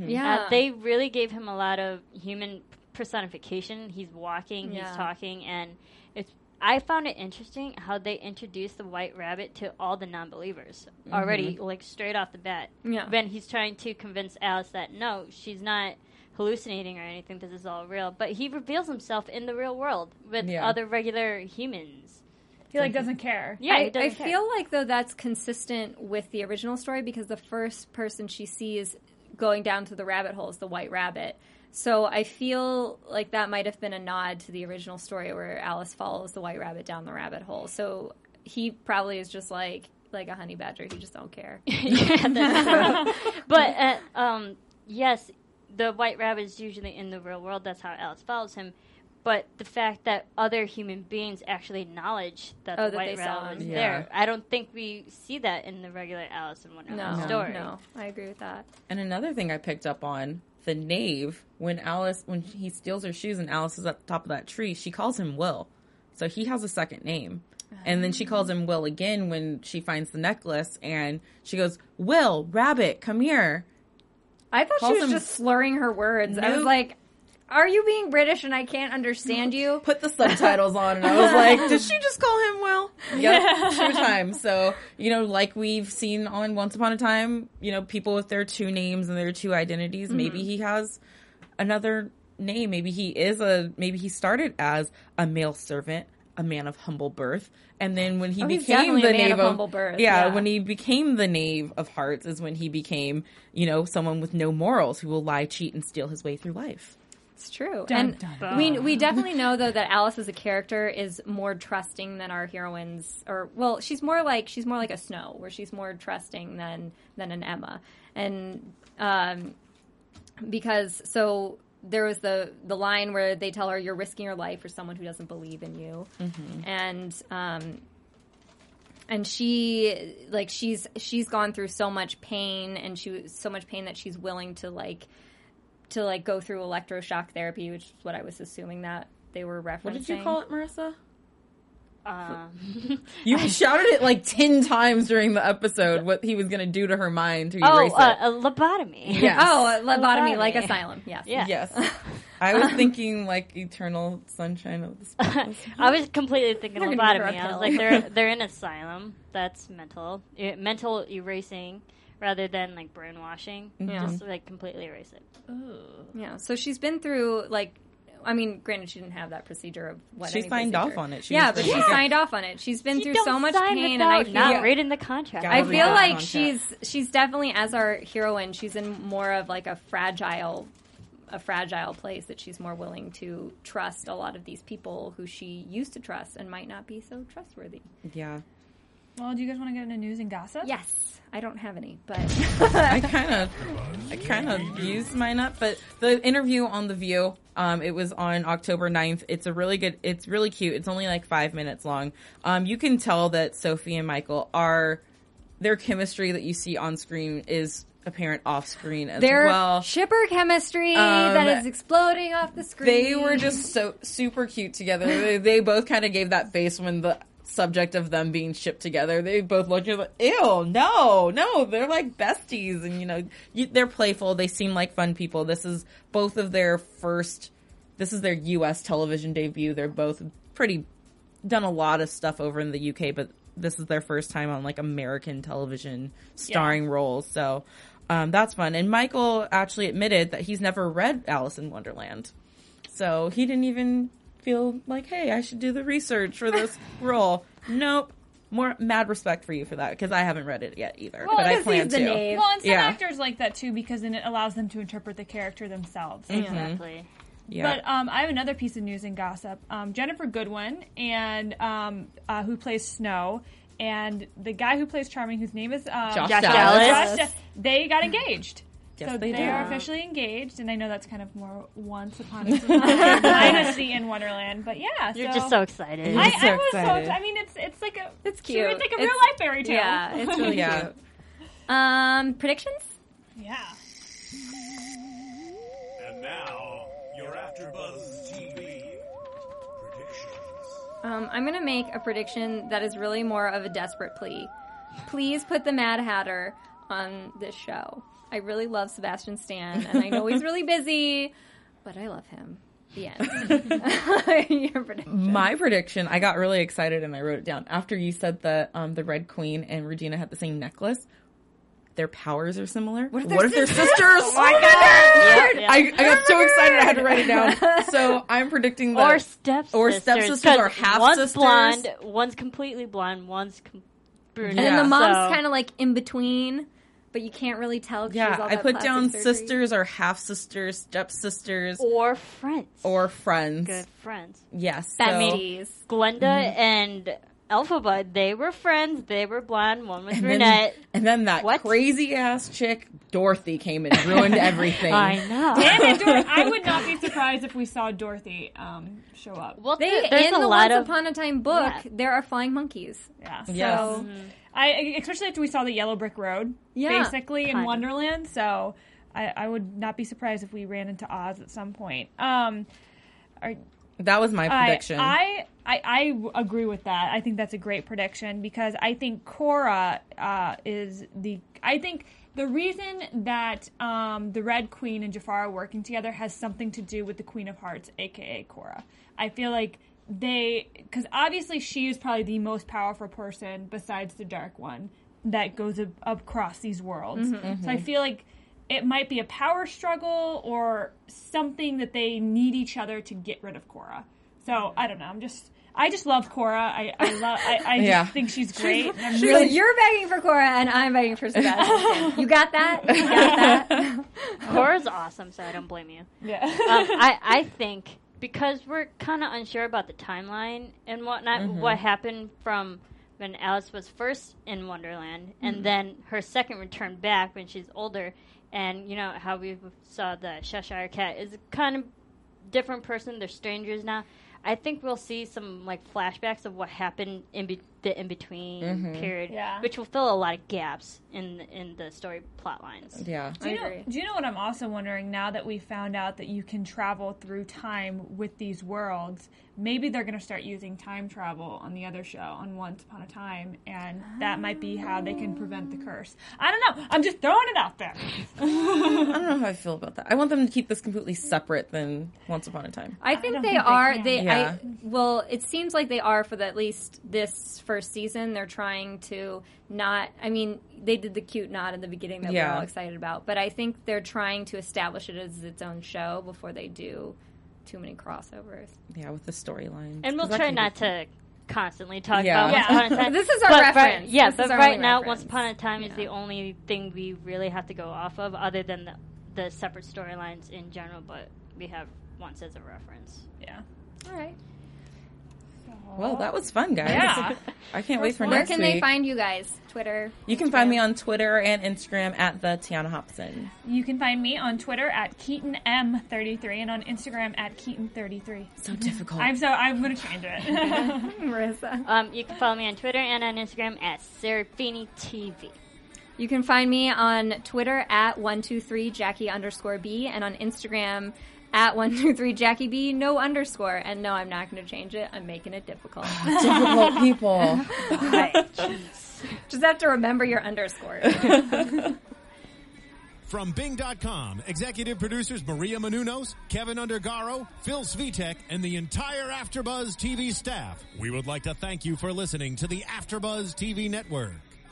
Yeah. Uh, they really gave him a lot of human personification. He's walking, Yeah. he's talking, and it's. I found it interesting how they introduced the White Rabbit to all the non-believers already, mm-hmm. like straight off the bat. Yeah. When he's trying to convince Alice that no, she's not hallucinating or anything. This is all real. But he reveals himself in the real world with Yeah. other regular humans. He like doesn't care. Yeah, I, I care. feel like though that's consistent with the original story because the first person she sees going down to the rabbit hole is the white rabbit. So I feel like that might have been a nod to the original story where Alice follows the white rabbit down the rabbit hole. So he probably is just like like a honey badger. He just don't care. *laughs* yeah, *laughs* but uh, um, yes, the white rabbit is usually in the real world. That's how Alice follows him. But the fact that other human beings actually acknowledge that Oh, the that white rabbit him. was Yeah. there, I don't think we see that in the regular Alice in Wonderland No. story. no, I agree with that. And another thing I picked up on the knave when Alice when he steals her shoes and Alice is at the top of that tree, she calls him Will, so he has a second name. And then she oh. calls him Will again when she finds the necklace, and she goes, "Will, rabbit, come here." I thought she was him- just slurring her words. I was like, "Are you being British and I can't understand you?" *laughs* put the subtitles on and I was like, did she just call him Will? Yep, *laughs* true time. So, you know, like we've seen on Once Upon a Time, you know, people with their two names and their two identities, maybe mm-hmm. he has another name. Maybe he is a, maybe he started as a male servant, a man of humble birth. And then when he Oh, became the knave of humble birth, yeah, yeah. when he became the knave of hearts is when he became, you know, someone with no morals who will lie, cheat, and steal his way through life. It's true. Dun, and dun, we we definitely know though that Alice as a character is more trusting than our heroines or well, she's more like she's more like a Snow where she's more trusting than than an Emma. And um because so there was the the line where they tell her you're risking your life for someone who doesn't believe in you. And um and she like she's she's gone through so much pain and she so much pain that she's willing to like to like go through electroshock therapy, which is what I was assuming that they were referencing. What did you call it, Marissa? Um, You *laughs* shouted it like 10 times during the episode what he was going to do to her mind to oh, erase uh, it. a lobotomy. *laughs* Yes. Oh, uh, lobotomy, Lobotomy. like asylum. Yes. Yeah. Yes. *laughs* I was thinking like eternal sunshine of the spotless. I was completely thinking They're gonna give her lobotomy. I was like, they're they're in asylum. That's mental, mental erasing, rather than like brainwashing. Mm-hmm. Yeah. Just like completely erase it. Yeah. So she's been through like I mean, granted, she didn't have that procedure of what She signed procedure. off on it. She yeah, was but pretty she good. signed off on it. She's been You through so much pain, and I without feel not reading the contract. I feel the like she's she's definitely as our heroine. She's in more of like a fragile, a fragile place that she's more willing to trust a lot of these people who she used to trust and might not be so trustworthy. Yeah. Well, do you guys want to get into news and gossip? Yes, I don't have any, but *laughs* I kind of, I kind of used mine up, but the interview on the View, um, it was on October 9th. It's a really good, it's really cute. It's only like five minutes long. Um, you can tell that Sophie and Michael are, their chemistry that you see on screen is apparent off screen as their well. shipper chemistry Um, that is exploding off the screen. They were just so super cute together. They, they both kind of gave that face when the subject of them being shipped together. They both looked at like, ew, no, no, they're like besties, and you know, you, they're playful. They seem like fun people. This is both of their first. This is their U.S. television debut. They're both pretty done a lot of stuff over in the UK, but this is their first time on like American television starring roles. So. Um, that's fun. And Michael actually admitted that he's never read Alice in Wonderland. So he didn't even feel like, hey, I should do the research for this *laughs* role. Nope. More mad respect for you for that because I haven't read it yet either, Well, but I plan he's the to. knave. Well, and some Yeah. actors like that too because then it allows them to interpret the character themselves. Exactly. Yeah. But um, I have another piece of news and gossip. Um, Ginnifer Goodwin and um, uh, who plays Snow, and the guy who plays Charming, whose name is um, Josh Josh Dallas. Dallas. Josh they got engaged. Yes, so they they did. are officially engaged, and I know that's kind of more once upon a *laughs* time dynasty in Wonderland, but yeah, You're so just so excited. I, so I was so. excited. I mean, it's it's like a It's cute. It's like a real life fairy tale. Yeah, it's really *laughs* Yeah. cute. Um, predictions? yeah. And now, your AfterBuzz TV predictions. Um, I'm gonna make a prediction that is really more of a desperate plea. Please put the Mad Hatter on this show. I really love Sebastian Stan, and I know he's really *laughs* busy, but I love him. The end. *laughs* *laughs* Your prediction. My prediction, I got really excited and I wrote it down. After you said that um, the Red Queen and Regina had the same necklace, their powers are similar. What if they're sisters? Oh my god! Yeah, yeah. I, I got so excited I had to write it down. So I'm predicting that. or stepsisters. or stepsisters 'cause or half one's sisters. blonde, one's completely blonde, one's com- brunette. And then the mom's so- kind of like in between, but you can't really tell. she has yeah, all I put down surgery. sisters or half sisters, stepsisters, or friends. or friends. good friends. Yes. That so- Glinda Mm-hmm. and Elphaba, they were friends. They were blonde. One was And brunette. then, and then that What? crazy ass chick, Dorothy, came and ruined *laughs* everything. I know. Damn it, Dor- I would not be *laughs* surprised if we saw Dorothy um, show up. Well, They there- there's in a the lot Once of Upon a Time book, Yeah. there are flying monkeys. Yeah. Yes. So I especially after we saw the yellow brick road, Yeah, basically in kind of. Wonderland. So I, I would not be surprised if we ran into Oz at some point. Um, are, That was my prediction. I, I I w- agree with that. I think that's a great prediction because I think Cora uh, is the. I think the reason that um, the Red Queen and Jafar are working together has something to do with the Queen of Hearts, aka Cora. I feel like they, because obviously she is probably the most powerful person besides the Dark One that goes ab- across these worlds. So I feel like it might be a power struggle or something that they need each other to get rid of Cora. So I don't know. I'm just I just love Cora. I I love I, I just think she's great. and I'm So really you're begging for Cora, and I'm begging for Sebastian. *laughs* you got that? You got that? *laughs* Cora's awesome, so I don't blame you. yeah. um, *laughs* I, I think because we're kind of unsure about the timeline and whatnot, Mm-hmm. what happened from when Alice was first in Wonderland Mm-hmm. and then her second return back when she's older, and you know how we saw the Cheshire Cat is a kind of different person. They're strangers now. I think we'll see some like flashbacks of what happened in be- the in between Mm-hmm. period, Yeah. which will fill a lot of gaps in in the story plot lines. yeah. Do you, I know, agree. do you know what I'm also wondering now that we found out that you can travel through time with these worlds? Maybe they're going to start using time travel on the other show, on Once Upon a Time, and that might be how they can prevent the curse. I don't know. I'm just throwing it out there. I don't know how I feel about that. I want them to keep this completely separate than Once Upon a Time. I think don't they think are. can. They, Yeah. I well, it seems like they are for the, at least this first season. They're trying to not. I mean, they did the cute nod in the beginning that we're all excited about, but I think they're trying to establish it as its own show before they do too many crossovers. Yeah, with the storyline. And we'll try not to constantly talk Yeah. about Once Upon a *laughs* Time. This is our But right- reference. yeah, This but right now, reference. Once Upon a Time is the only thing we really have to go off of, other than the, the separate storylines in general. But we have once as a reference. Yeah. All right. Well, that was fun, guys. Yeah. *laughs* I can't wait for Where next can they find you guys? Twitter. you can find me on Twitter and Instagram at the Tiana Hobson. You can find me on Twitter at Keaton M33 and on Instagram at Keaton33. So difficult. I'm so I'm gonna change it. *laughs* Marissa. Um, you can follow me on Twitter and on Instagram at Serafini TV. You can find me on Twitter at one two three Jackie underscore B and on Instagram at one two three Jackie B no underscore. And no, I'm not going to change it. I'm making it difficult. *laughs* difficult people. Just have to remember your underscore. *laughs* From Bing.com, executive producers Maria Menounos, Keven Undergaro, Phil Svitek, and the entire Afterbuzz TV staff. We would like to thank you for listening to the Afterbuzz TV network.